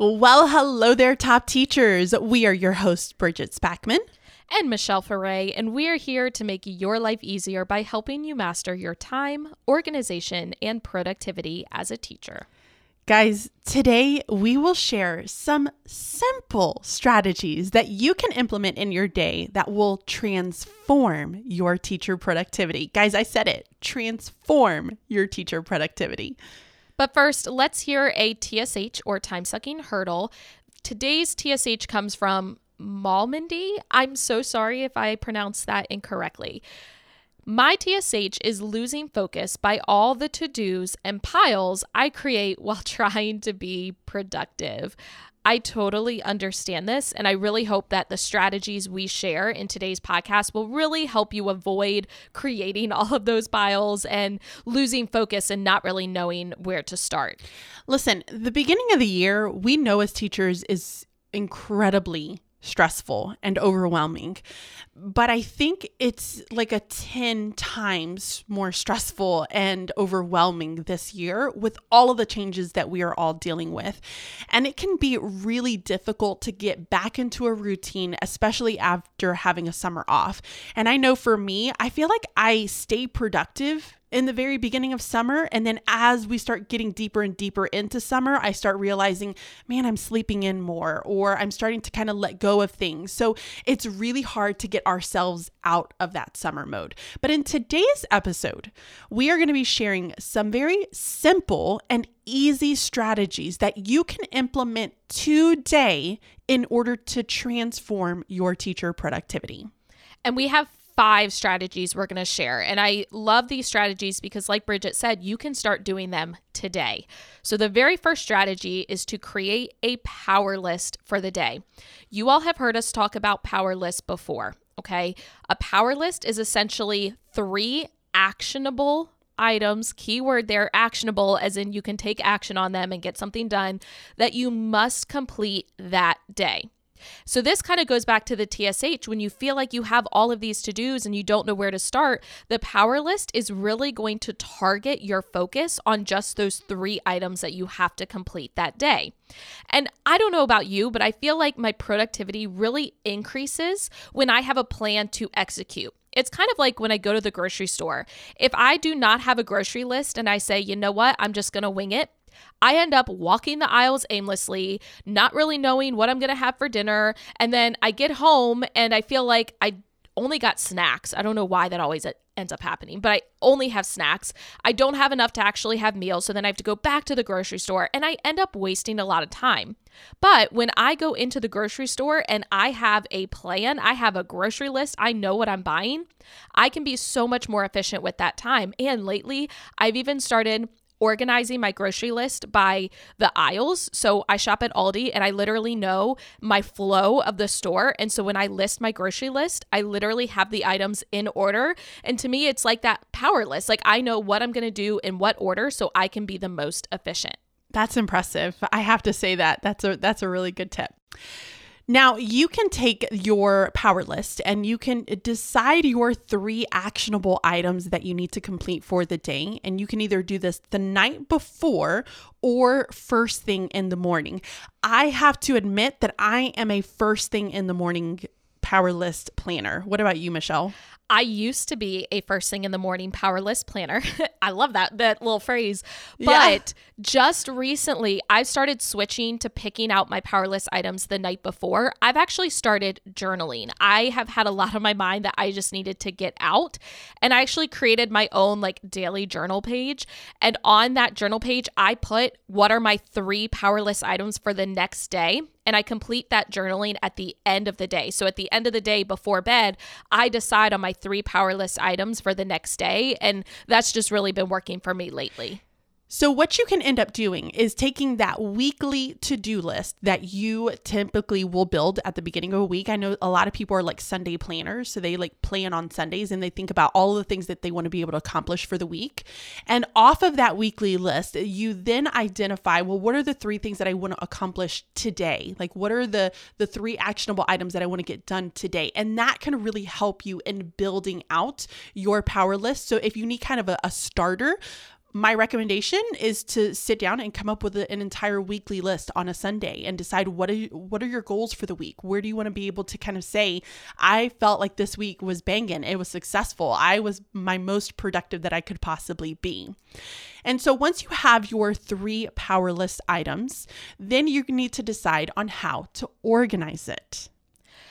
Well, hello there, top teachers. We are your hosts, Bridget Spackman. And Michelle Foray, and we are here to make your life easier by helping you master your time, organization, and productivity as a teacher. Guys, today we will share some simple strategies that you can implement in your day that will transform your teacher productivity. Guys, I said it transform your teacher productivity. But first, let's hear a TSH or time sucking hurdle. Today's TSH comes from Malmedy. I'm so sorry if I pronounced that incorrectly. My TSH is losing focus by all the to dos and piles I create while trying to be productive. I totally understand this, and I really hope that the strategies we share in today's podcast will really help you avoid creating all of those piles and losing focus and not really knowing where to start. Listen, the beginning of the year, we know as teachers is incredibly stressful and overwhelming. But I think it's like a 10 times more stressful and overwhelming this year with all of the changes that we are all dealing with. And it can be really difficult to get back into a routine, especially after having a summer off. And I know for me, I feel like I stay productive in the very beginning of summer. And then as we start getting deeper and deeper into summer, I start realizing, man, I'm sleeping in more, or I'm starting to kind of let go of things. So it's really hard to get ourselves out of that summer mode. But in today's episode, we are going to be sharing some very simple and easy strategies that you can implement today in order to transform your teacher productivity. And we have five strategies we're going to share. And I love these strategies because, like Bridget said, you can start doing them today. So, the very first strategy is to create a power list for the day. You all have heard us talk about power lists before, okay? A power list is essentially three actionable items, keyword there, actionable, as in you can take action on them and get something done that you must complete that day. So, this kind of goes back to the TSH. When you feel like you have all of these to dos and you don't know where to start, the power list is really going to target your focus on just those three items that you have to complete that day. And I don't know about you, but I feel like my productivity really increases when I have a plan to execute. It's kind of like when I go to the grocery store. If I do not have a grocery list and I say, you know what, I'm just going to wing it, I end up walking the aisles aimlessly, not really knowing what I'm going to have for dinner. And then I get home and I feel like I only got snacks. I don't know why that always uh, ends up happening, but I only have snacks. I don't have enough to actually have meals. So then I have to go back to the grocery store and I end up wasting a lot of time. But when I go into the grocery store and I have a plan, I have a grocery list, I know what I'm buying, I can be so much more efficient with that time. And lately, I've even started organizing my grocery list by the aisles. So I shop at Aldi and I literally know my flow of the store. And so when I list my grocery list, I literally have the items in order. And to me, it's like that power list. Like I know what I'm going to do in what order so I can be the most efficient. That's impressive. I have to say that. That's a that's a really good tip. Now, you can take your power list and you can decide your three actionable items that you need to complete for the day. And you can either do this the night before or first thing in the morning. I have to admit that I am a first thing in the morning power list planner. What about you, Michelle? I used to be a first thing in the morning power list planner. I love that that little phrase. But yeah. just recently I've started switching to picking out my power list items the night before. I've actually started journaling. I have had a lot on my mind that I just needed to get out. And I actually created my own like daily journal page. And on that journal page, I put what are my three power list items for the next day and I complete that journaling at the end of the day. So at the end of the day before bed, I decide on my three power list items for the next day. And that's just really been working for me lately. So, what you can end up doing is taking that weekly to do list that you typically will build at the beginning of a week. I know a lot of people are like Sunday planners. So, they like plan on Sundays and they think about all the things that they want to be able to accomplish for the week. And off of that weekly list, you then identify well, what are the three things that I want to accomplish today? Like, what are the, the three actionable items that I want to get done today? And that can really help you in building out your power list. So, if you need kind of a, a starter, my recommendation is to sit down and come up with an entire weekly list on a Sunday and decide what are you, what are your goals for the week? Where do you want to be able to kind of say, I felt like this week was banging, it was successful, I was my most productive that I could possibly be. And so once you have your three power list items, then you need to decide on how to organize it.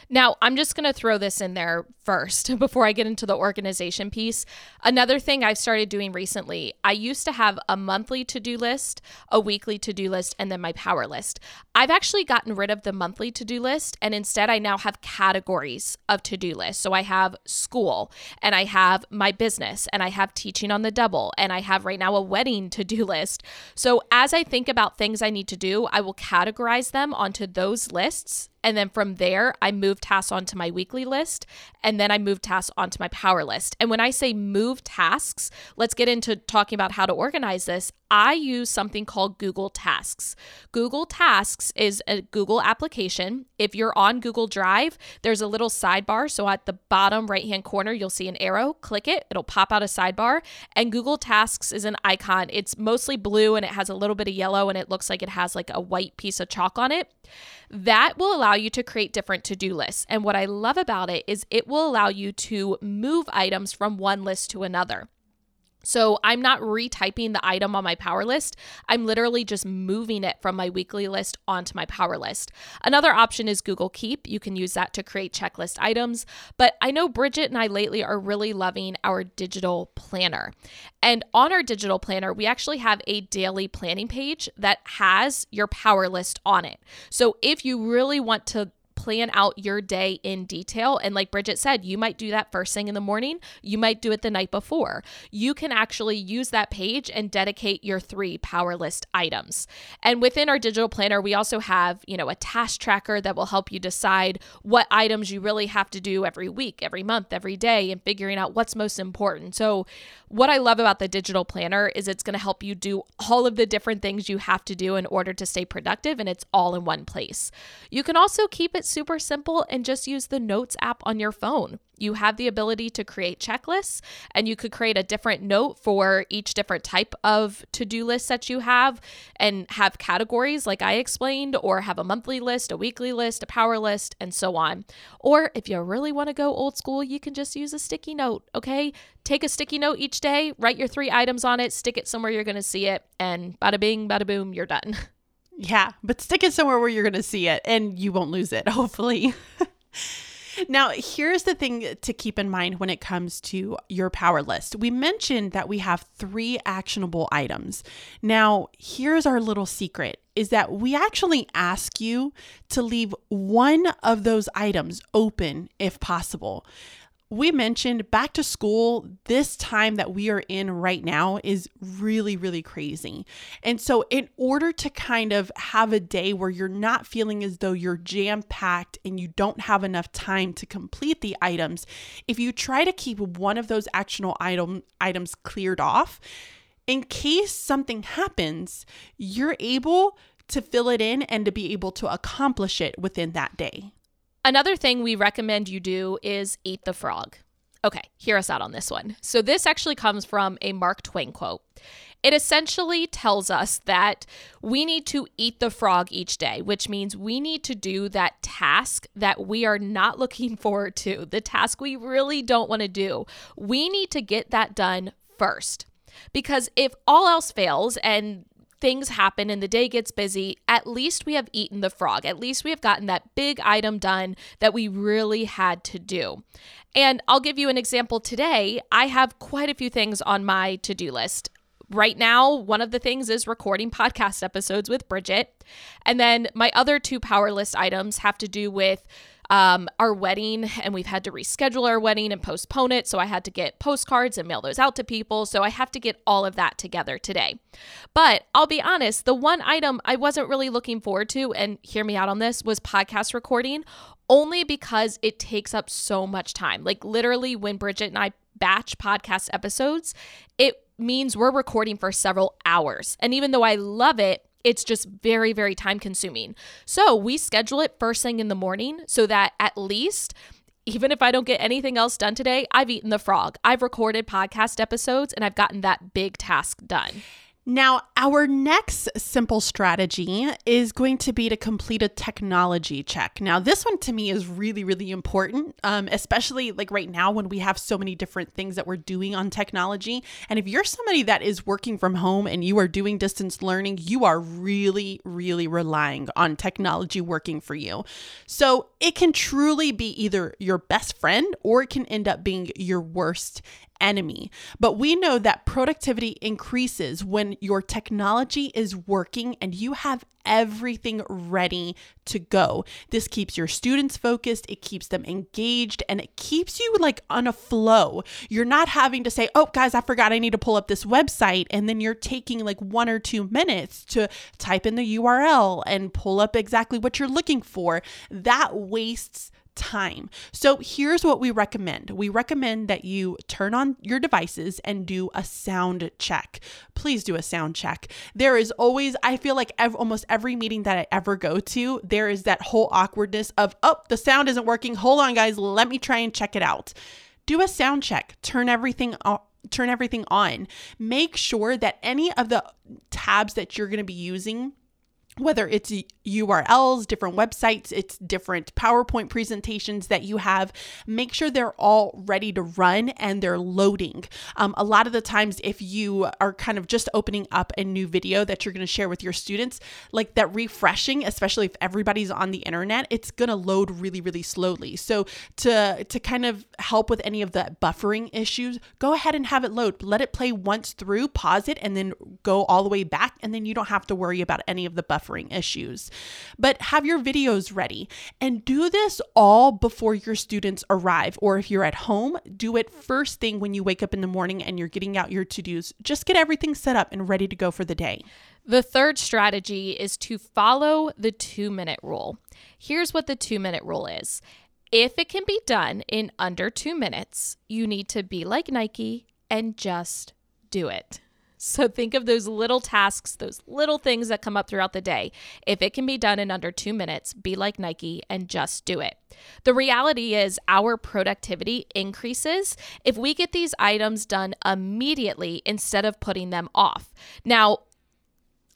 Now, I'm just going to throw this in there first before I get into the organization piece. Another thing I've started doing recently, I used to have a monthly to do list, a weekly to do list, and then my power list. I've actually gotten rid of the monthly to do list, and instead I now have categories of to do lists. So I have school, and I have my business, and I have teaching on the double, and I have right now a wedding to do list. So as I think about things I need to do, I will categorize them onto those lists and then from there, I move tasks onto my weekly list. And then I move tasks onto my power list. And when I say move tasks, let's get into talking about how to organize this. I use something called Google Tasks. Google Tasks is a Google application. If you're on Google Drive, there's a little sidebar. So at the bottom right hand corner, you'll see an arrow. Click it, it'll pop out a sidebar. And Google Tasks is an icon. It's mostly blue and it has a little bit of yellow and it looks like it has like a white piece of chalk on it. That will allow you to create different to do lists. And what I love about it is it will allow you to move items from one list to another. So I'm not retyping the item on my power list. I'm literally just moving it from my weekly list onto my power list. Another option is Google Keep. You can use that to create checklist items. But I know Bridget and I lately are really loving our digital planner. And on our digital planner, we actually have a daily planning page that has your power list on it. So if you really want to plan out your day in detail. And like Bridget said, you might do that first thing in the morning, you might do it the night before. You can actually use that page and dedicate your three power list items. And within our digital planner, we also have, you know, a task tracker that will help you decide what items you really have to do every week, every month, every day, and figuring out what's most important. So, what I love about the digital planner is it's going to help you do all of the different things you have to do in order to stay productive, and it's all in one place. You can also keep it super simple and just use the Notes app on your phone. You have the ability to create checklists and you could create a different note for each different type of to do list that you have and have categories like I explained, or have a monthly list, a weekly list, a power list, and so on. Or if you really want to go old school, you can just use a sticky note, okay? Take a sticky note each day, write your three items on it, stick it somewhere you're going to see it, and bada bing, bada boom, you're done. Yeah, but stick it somewhere where you're going to see it and you won't lose it, hopefully. now, here's the thing to keep in mind when it comes to your power list. We mentioned that we have three actionable items. Now, here's our little secret is that we actually ask you to leave one of those items open if possible we mentioned back to school, this time that we are in right now is really, really crazy. And so, in order to kind of have a day where you're not feeling as though you're jam packed and you don't have enough time to complete the items, if you try to keep one of those actionable item, items cleared off, in case something happens, you're able to fill it in and to be able to accomplish it within that day. Another thing we recommend you do is eat the frog. Okay, hear us out on this one. So, this actually comes from a Mark Twain quote. It essentially tells us that we need to eat the frog each day, which means we need to do that task that we are not looking forward to, the task we really don't want to do. We need to get that done first. Because if all else fails and things happen and the day gets busy, at least we have eaten the frog. At least we have gotten that big item done that we really had to do. And I'll give you an example today. I have quite a few things on my to do list. Right now, one of the things is recording podcast episodes with Bridget. And then my other two power list items have to do with um, our wedding, and we've had to reschedule our wedding and postpone it. So I had to get postcards and mail those out to people. So I have to get all of that together today. But I'll be honest, the one item I wasn't really looking forward to, and hear me out on this, was podcast recording, only because it takes up so much time. Like literally, when Bridget and I batch podcast episodes, it means we're recording for several hours. And even though I love it, it's just very, very time consuming. So we schedule it first thing in the morning so that at least even if I don't get anything else done today, I've eaten the frog. I've recorded podcast episodes and I've gotten that big task done. Now, our next simple strategy is going to be to complete a technology check. Now, this one to me is really, really important, um, especially like right now when we have so many different things that we're doing on technology. And if you're somebody that is working from home and you are doing distance learning, you are really, really relying on technology working for you. So it can truly be either your best friend or it can end up being your worst enemy. But we know that productivity increases when your technology is working and you have everything ready to go. This keeps your students focused, it keeps them engaged, and it keeps you like on a flow. You're not having to say, oh, guys, I forgot I need to pull up this website. And then you're taking like one or two minutes to type in the URL and pull up exactly what you're looking for. That wastes time. So here's what we recommend we recommend that you turn on your devices and do a sound check. Please do a sound check. There is always, I feel like ev- almost every meeting that I ever go to, there is that whole awkwardness of, oh, the sound isn't working. Hold on, guys, let me try and check it out. Do a sound check, turn everything on turn everything on. Make sure that any of the tabs that you're going to be using whether it's URLs, different websites, it's different PowerPoint presentations that you have, make sure they're all ready to run and they're loading. Um, a lot of the times, if you are kind of just opening up a new video that you're going to share with your students, like that refreshing, especially if everybody's on the internet, it's going to load really, really slowly. So to to kind of help with any of the buffering issues, go ahead and have it load. Let it play once through, pause it, and then go all the way back, and then you don't have to worry about any of the buffering issues. But have your videos ready and do this all before your students arrive. Or if you're at home, do it first thing when you wake up in the morning and you're getting out your to dos. Just get everything set up and ready to go for the day. The third strategy is to follow the two minute rule. Here's what the two minute rule is if it can be done in under two minutes, you need to be like Nike and just do it. So think of those little tasks, those little things that come up throughout the day. If it can be done in under two minutes, be like Nike and just do it. The reality is, our productivity increases if we get these items done immediately instead of putting them off. Now,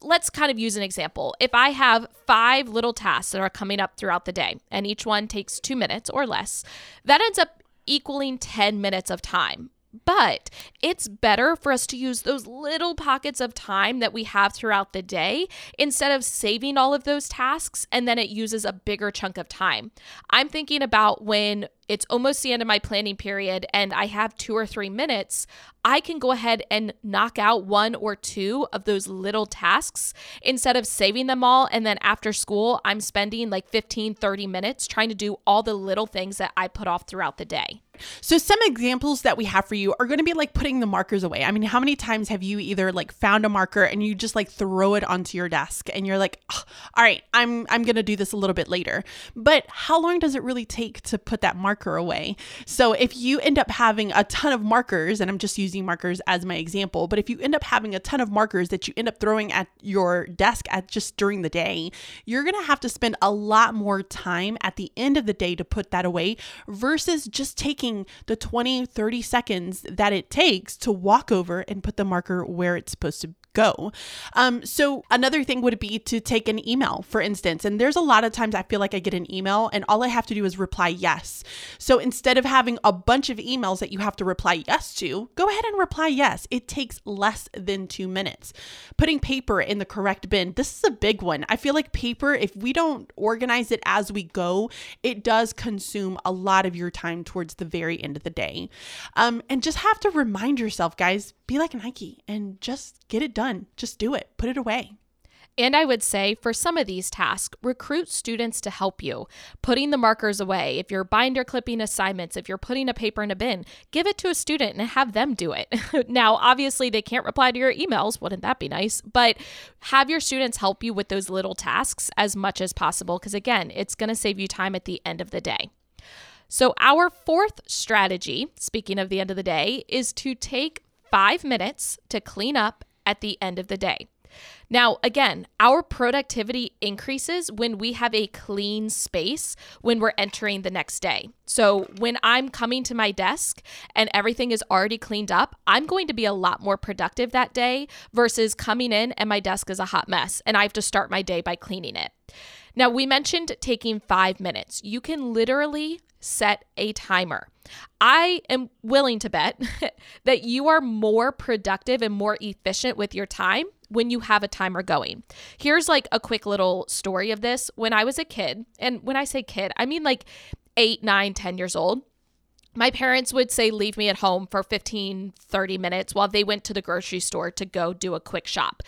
let's kind of use an example. If I have five little tasks that are coming up throughout the day, and each one takes two minutes or less, that ends up equaling 10 minutes of time. But it's better for us to use those little pockets of time that we have throughout the day instead of saving all of those tasks and then it uses a bigger chunk of time. I'm thinking about when it's almost the end of my planning period and I have two or three minutes, I can go ahead and knock out one or two of those little tasks instead of saving them all. And then after school, I'm spending like 15, 30 minutes trying to do all the little things that I put off throughout the day. So some examples that we have for you are going to be like putting the markers away. I mean, how many times have you either like found a marker and you just like throw it onto your desk and you're like, "All right, I'm I'm going to do this a little bit later." But how long does it really take to put that marker away? So if you end up having a ton of markers and I'm just using markers as my example, but if you end up having a ton of markers that you end up throwing at your desk at just during the day, you're going to have to spend a lot more time at the end of the day to put that away versus just taking taking the 20, 30 seconds that it takes to walk over and put the marker where it's supposed to go. Um, so another thing would be to take an email, for instance. And there's a lot of times I feel like I get an email and all I have to do is reply yes. So instead of having a bunch of emails that you have to reply yes to, go ahead and reply yes. It takes less than two minutes. Putting paper in the correct bin. This is a big one. I feel like paper, if we don't organize it as we go, it does consume a lot of your time towards the very end of the day. Um, and just have to remind yourself, guys, be like Nike and just get it done. Just do it, put it away. And I would say for some of these tasks, recruit students to help you. Putting the markers away, if you're binder clipping assignments, if you're putting a paper in a bin, give it to a student and have them do it. now, obviously, they can't reply to your emails. Wouldn't that be nice? But have your students help you with those little tasks as much as possible because, again, it's going to save you time at the end of the day. So, our fourth strategy, speaking of the end of the day, is to take five minutes to clean up at the end of the day. Now, again, our productivity increases when we have a clean space when we're entering the next day. So, when I'm coming to my desk and everything is already cleaned up, I'm going to be a lot more productive that day versus coming in and my desk is a hot mess and I have to start my day by cleaning it. Now, we mentioned taking five minutes. You can literally set a timer. I am willing to bet that you are more productive and more efficient with your time when you have a timer going. Here's like a quick little story of this. When I was a kid, and when I say kid, I mean like eight, nine, ten years old my parents would say leave me at home for 15 30 minutes while they went to the grocery store to go do a quick shop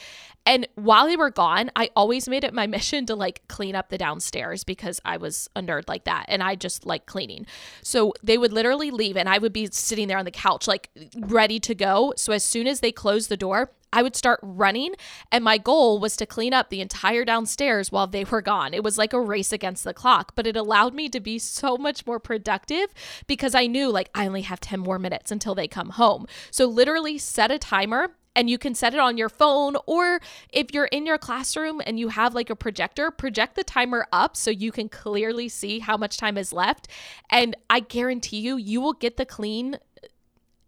and while they were gone i always made it my mission to like clean up the downstairs because i was a nerd like that and i just like cleaning so they would literally leave and i would be sitting there on the couch like ready to go so as soon as they closed the door I would start running, and my goal was to clean up the entire downstairs while they were gone. It was like a race against the clock, but it allowed me to be so much more productive because I knew like I only have 10 more minutes until they come home. So, literally, set a timer and you can set it on your phone or if you're in your classroom and you have like a projector project the timer up so you can clearly see how much time is left. And i guarantee you you will get the clean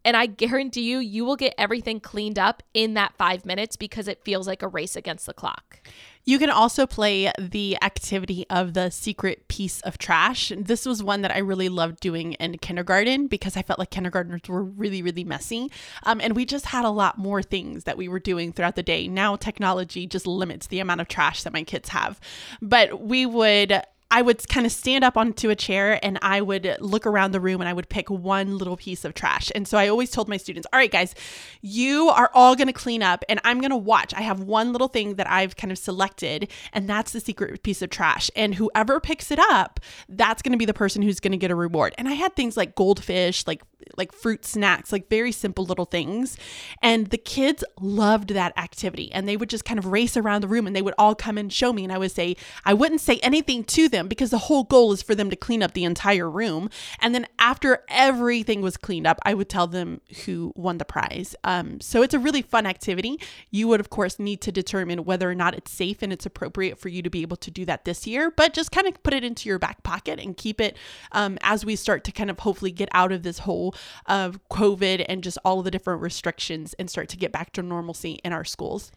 and I guarantee you, you will get everything cleaned up in that five minutes because it feels like a race against the clock. You can also play the activity of the secret piece of trash. This was one that I really loved doing in kindergarten because I felt like kindergartners were really, really messy. Um, and we just had a lot more things that we were doing throughout the day. Now, technology just limits the amount of trash that my kids have. But we would I would kind of stand up onto a chair and I would look around the room and I would pick one little piece of trash. And so I always told my students, all right, guys, you are all going to clean up and I'm going to watch. I have one little thing that I've kind of selected, and that's the secret piece of trash. And whoever picks it up, that's going to be the person who's going to get a reward. And I had things like goldfish, like like fruit snacks, like very simple little things. And the kids loved that activity. And they would just kind of race around the room and they would all come and show me. And I would say, I wouldn't say anything to them them because the whole goal is for them to clean up the entire room. And then after everything was cleaned up, I would tell them who won the prize. Um, so it's a really fun activity. You would, of course, need to determine whether or not it's safe and it's appropriate for you to be able to do that this year, but just kind of put it into your back pocket and keep it um, as we start to kind of hopefully get out of this whole of COVID and just all of the different restrictions and start to get back to normalcy in our schools.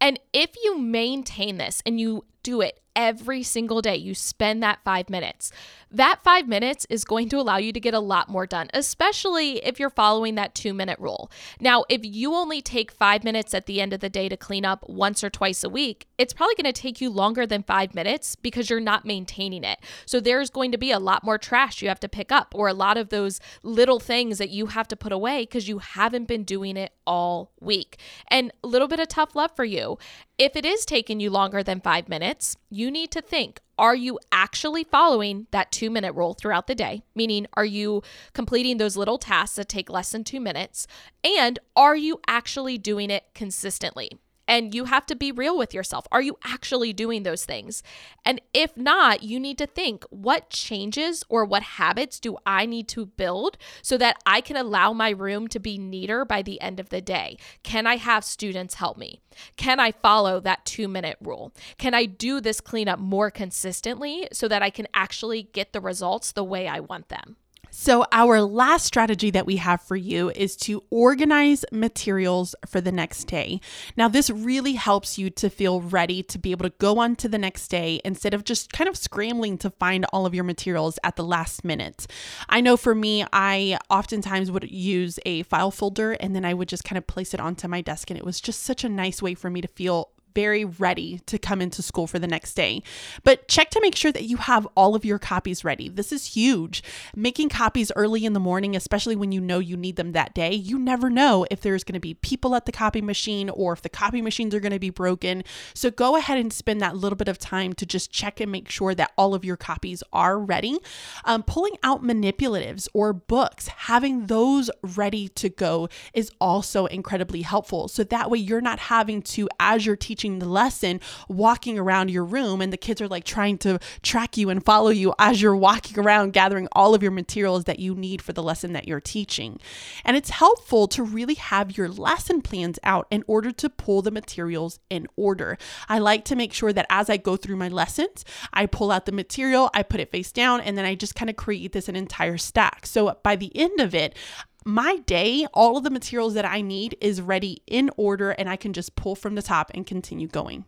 And if you maintain this and you do it every single day. You spend that five minutes. That five minutes is going to allow you to get a lot more done, especially if you're following that two minute rule. Now, if you only take five minutes at the end of the day to clean up once or twice a week, it's probably going to take you longer than five minutes because you're not maintaining it. So there's going to be a lot more trash you have to pick up or a lot of those little things that you have to put away because you haven't been doing it all week. And a little bit of tough love for you. If it is taking you longer than five minutes, you need to think are you actually following that two minute rule throughout the day? Meaning, are you completing those little tasks that take less than two minutes? And are you actually doing it consistently? And you have to be real with yourself. Are you actually doing those things? And if not, you need to think what changes or what habits do I need to build so that I can allow my room to be neater by the end of the day? Can I have students help me? Can I follow that two minute rule? Can I do this cleanup more consistently so that I can actually get the results the way I want them? So, our last strategy that we have for you is to organize materials for the next day. Now, this really helps you to feel ready to be able to go on to the next day instead of just kind of scrambling to find all of your materials at the last minute. I know for me, I oftentimes would use a file folder and then I would just kind of place it onto my desk, and it was just such a nice way for me to feel very ready to come into school for the next day. But check to make sure that you have all of your copies ready. This is huge. Making copies early in the morning, especially when you know you need them that day, you never know if there's going to be people at the copy machine or if the copy machines are going to be broken. So go ahead and spend that little bit of time to just check and make sure that all of your copies are ready. Um, pulling out manipulatives or books, having those ready to go is also incredibly helpful. So that way you're not having to, as you're teaching teaching the lesson walking around your room and the kids are like trying to track you and follow you as you're walking around gathering all of your materials that you need for the lesson that you're teaching. And it's helpful to really have your lesson plans out in order to pull the materials in order. I like to make sure that as I go through my lessons, I pull out the material, I put it face down, and then I just kind of create this an entire stack. So by the end of it, my day, all of the materials that I need is ready in order, and I can just pull from the top and continue going.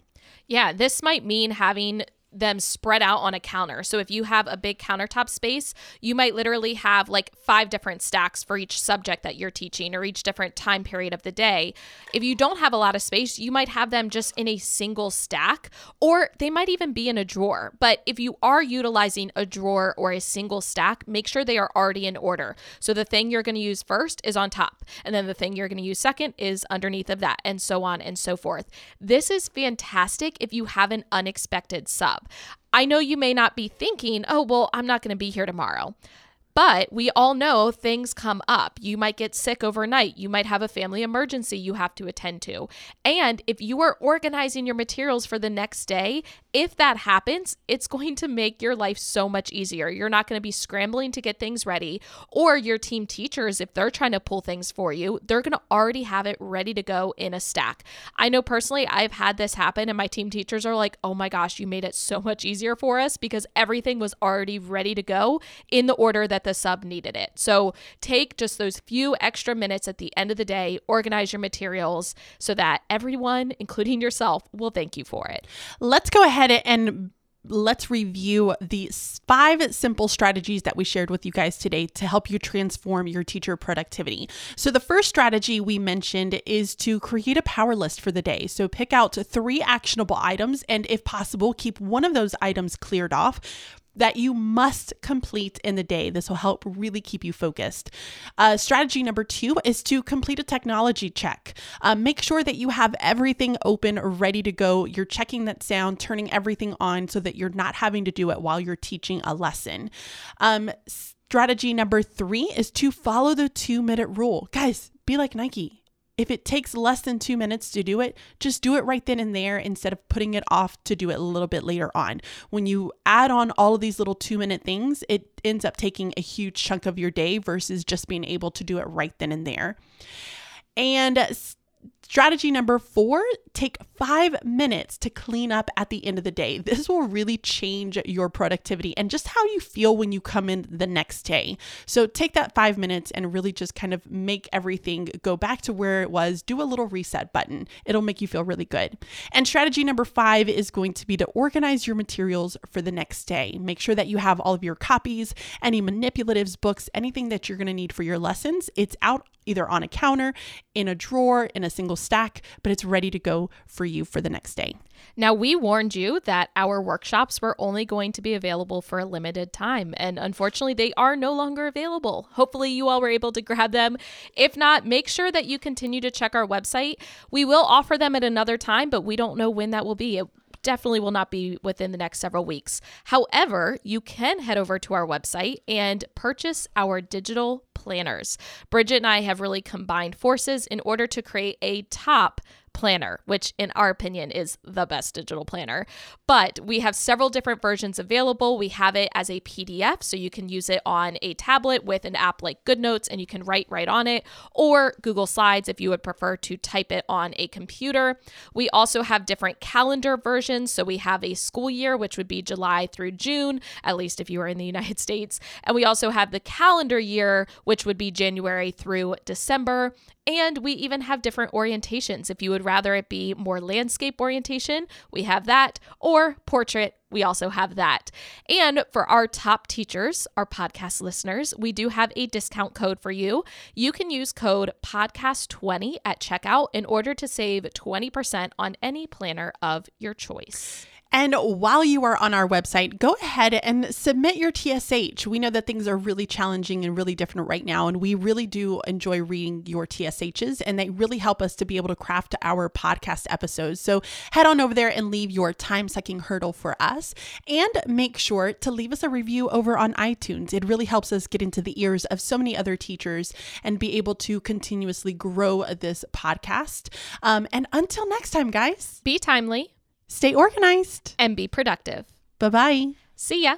Yeah, this might mean having them spread out on a counter. So if you have a big countertop space, you might literally have like five different stacks for each subject that you're teaching or each different time period of the day. If you don't have a lot of space, you might have them just in a single stack or they might even be in a drawer. But if you are utilizing a drawer or a single stack, make sure they are already in order. So the thing you're going to use first is on top, and then the thing you're going to use second is underneath of that, and so on and so forth. This is fantastic if you have an unexpected sub. I know you may not be thinking, oh, well, I'm not going to be here tomorrow. But we all know things come up. You might get sick overnight. You might have a family emergency you have to attend to. And if you are organizing your materials for the next day, if that happens, it's going to make your life so much easier. You're not going to be scrambling to get things ready, or your team teachers, if they're trying to pull things for you, they're going to already have it ready to go in a stack. I know personally, I've had this happen, and my team teachers are like, oh my gosh, you made it so much easier for us because everything was already ready to go in the order that the sub needed it. So take just those few extra minutes at the end of the day, organize your materials so that everyone, including yourself, will thank you for it. Let's go ahead and let's review the five simple strategies that we shared with you guys today to help you transform your teacher productivity. So, the first strategy we mentioned is to create a power list for the day. So, pick out three actionable items and, if possible, keep one of those items cleared off that you must complete in the day. This will help really keep you focused. Uh, strategy number two is to complete a technology check. Uh, make sure that you have everything open, ready to go. You're checking that sound, turning everything on so that you're not having to do it while you're teaching a lesson. Um, strategy number three is to follow the two minute rule. Guys, be like Nike if it takes less than two minutes to do it, just do it right then and there instead of putting it off to do it a little bit later on. When you add on all of these little two minute things, it ends up taking a huge chunk of your day versus just being able to do it right then and there. And Strategy number four take five minutes to clean up at the end of the day. This will really change your productivity and just how you feel when you come in the next day. So take that five minutes and really just kind of make everything go back to where it was. Do a little reset button, it'll make you feel really good. And strategy number five is going to be to organize your materials for the next day. Make sure that you have all of your copies, any manipulatives, books, anything that you're going to need for your lessons. It's out either on a counter, in a drawer, in a stack, but it's ready to go for you for the next day. Now, we warned you that our workshops were only going to be available for a limited time, and unfortunately, they are no longer available. Hopefully, you all were able to grab them. If not, make sure that you continue to check our website. We will offer them at another time, but we don't know when that will be. It definitely will not be within the next several weeks. However, you can head over to our website and purchase our digital planners. Bridget and I have really combined forces in order to create a top planner, which in our opinion is the best digital planner. But we have several different versions available. We have it as a PDF, so you can use it on a tablet with an app like GoodNotes and you can write right on it, or Google Slides if you would prefer to type it on a computer. We also have different calendar versions. So we have a school year, which would be July through June, at least if you are in the United States. And we also have the calendar year, which would be January through December. And we even have different orientations. If you would rather it be more landscape orientation, we have that, or portrait, we also have that. And for our top teachers, our podcast listeners, we do have a discount code for you. You can use code podcast20 at checkout in order to save 20% on any planner of your choice. And while you are on our website, go ahead and submit your TSH. We know that things are really challenging and really different right now, and we really do enjoy reading your TSHs, and they really help us to be able to craft our podcast episodes. So head on over there and leave your time sucking hurdle for us, and make sure to leave us a review over on iTunes. It really helps us get into the ears of so many other teachers and be able to continuously grow this podcast. Um, and until next time, guys, Be timely stay organized. and be productive. Bye bye. See ya.